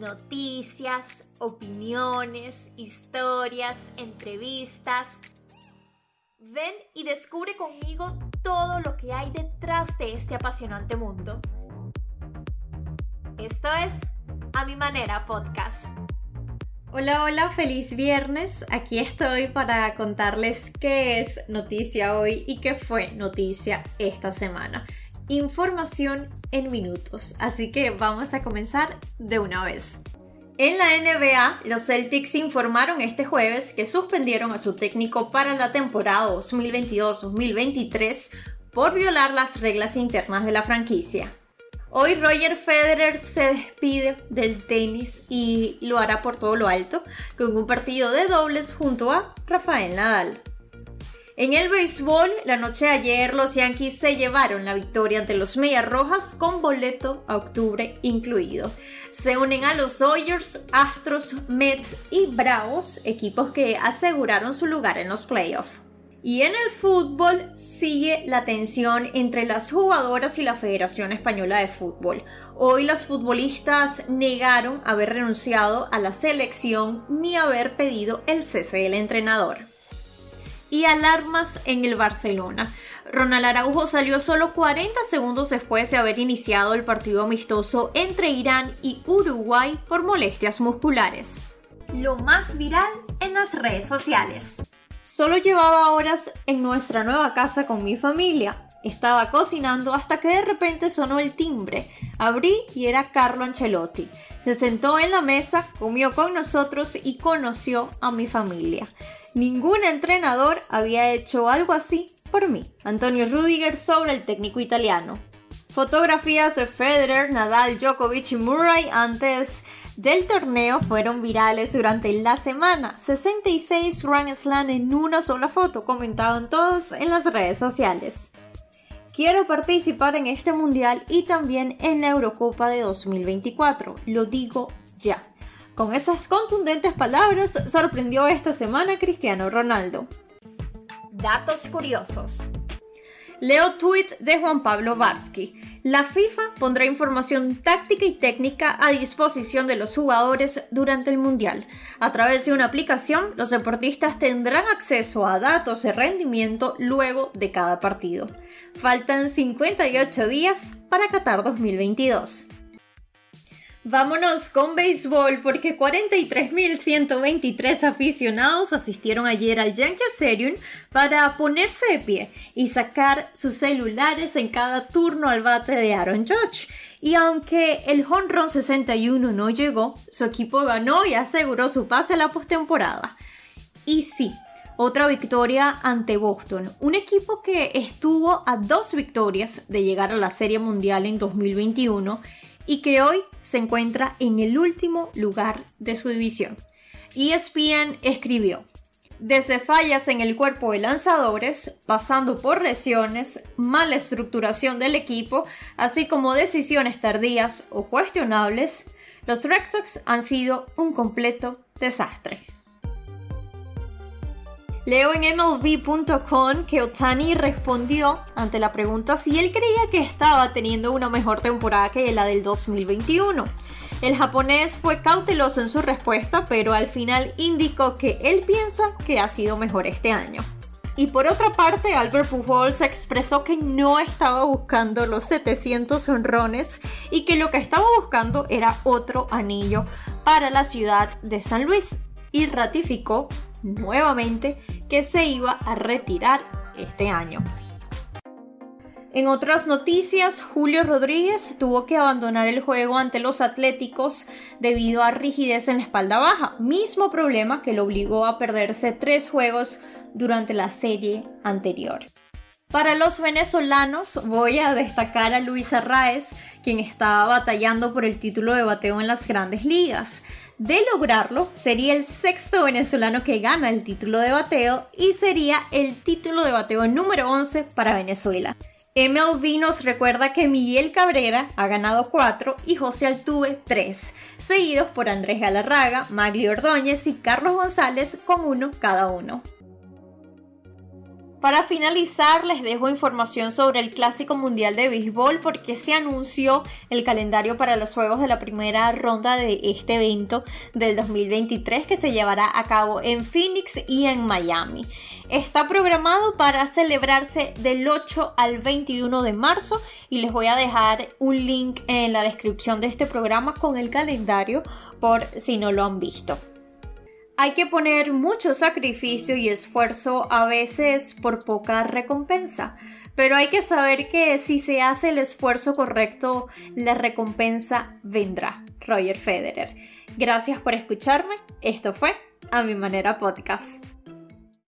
noticias, opiniones, historias, entrevistas. Ven y descubre conmigo todo lo que hay detrás de este apasionante mundo. Esto es A Mi Manera Podcast. Hola, hola, feliz viernes. Aquí estoy para contarles qué es noticia hoy y qué fue noticia esta semana. Información en minutos, así que vamos a comenzar de una vez. En la NBA, los Celtics informaron este jueves que suspendieron a su técnico para la temporada 2022-2023 por violar las reglas internas de la franquicia. Hoy Roger Federer se despide del tenis y lo hará por todo lo alto con un partido de dobles junto a Rafael Nadal. En el béisbol, la noche de ayer los Yankees se llevaron la victoria ante los Medias Rojas con boleto a octubre incluido. Se unen a los Dodgers, Astros, Mets y Bravos, equipos que aseguraron su lugar en los playoffs. Y en el fútbol sigue la tensión entre las jugadoras y la Federación Española de Fútbol. Hoy los futbolistas negaron haber renunciado a la selección ni haber pedido el cese del entrenador y alarmas en el Barcelona. Ronald Araujo salió solo 40 segundos después de haber iniciado el partido amistoso entre Irán y Uruguay por molestias musculares. Lo más viral en las redes sociales. Solo llevaba horas en nuestra nueva casa con mi familia. Estaba cocinando hasta que de repente sonó el timbre. Abrí y era Carlo Ancelotti. Se sentó en la mesa, comió con nosotros y conoció a mi familia. Ningún entrenador había hecho algo así por mí. Antonio Rudiger sobre el técnico italiano. Fotografías de Federer, Nadal, Djokovic y Murray antes del torneo fueron virales durante la semana. 66 Grand Slam en una sola foto, comentaban todos en las redes sociales. Quiero participar en este mundial y también en la Eurocopa de 2024. Lo digo ya. Con esas contundentes palabras sorprendió esta semana Cristiano Ronaldo. Datos curiosos. Leo tweet de Juan Pablo Varsky. La FIFA pondrá información táctica y técnica a disposición de los jugadores durante el Mundial. A través de una aplicación, los deportistas tendrán acceso a datos de rendimiento luego de cada partido. Faltan 58 días para Qatar 2022. Vámonos con béisbol porque 43.123 aficionados asistieron ayer al Yankee Stadium para ponerse de pie y sacar sus celulares en cada turno al bate de Aaron Judge. Y aunque el Run 61 no llegó, su equipo ganó y aseguró su pase a la postemporada. Y sí, otra victoria ante Boston, un equipo que estuvo a dos victorias de llegar a la Serie Mundial en 2021 y que hoy se encuentra en el último lugar de su división. ESPN escribió, desde fallas en el cuerpo de lanzadores, pasando por lesiones, mala estructuración del equipo, así como decisiones tardías o cuestionables, los Red Sox han sido un completo desastre. Leo en MLB.com que Otani respondió ante la pregunta si él creía que estaba teniendo una mejor temporada que la del 2021. El japonés fue cauteloso en su respuesta, pero al final indicó que él piensa que ha sido mejor este año. Y por otra parte, Albert Pujols expresó que no estaba buscando los 700 honrones y que lo que estaba buscando era otro anillo para la ciudad de San Luis y ratificó nuevamente que se iba a retirar este año. En otras noticias, Julio Rodríguez tuvo que abandonar el juego ante los Atléticos debido a rigidez en la espalda baja, mismo problema que lo obligó a perderse tres juegos durante la serie anterior. Para los venezolanos voy a destacar a Luis Arraez, quien estaba batallando por el título de bateo en las grandes ligas. De lograrlo, sería el sexto venezolano que gana el título de bateo y sería el título de bateo número 11 para Venezuela. MLB nos recuerda que Miguel Cabrera ha ganado 4 y José Altuve 3, seguidos por Andrés Galarraga, Magli Ordóñez y Carlos González con uno cada uno. Para finalizar, les dejo información sobre el Clásico Mundial de Béisbol porque se anunció el calendario para los juegos de la primera ronda de este evento del 2023 que se llevará a cabo en Phoenix y en Miami. Está programado para celebrarse del 8 al 21 de marzo y les voy a dejar un link en la descripción de este programa con el calendario por si no lo han visto. Hay que poner mucho sacrificio y esfuerzo a veces por poca recompensa, pero hay que saber que si se hace el esfuerzo correcto, la recompensa vendrá. Roger Federer. Gracias por escucharme. Esto fue A Mi Manera Podcast.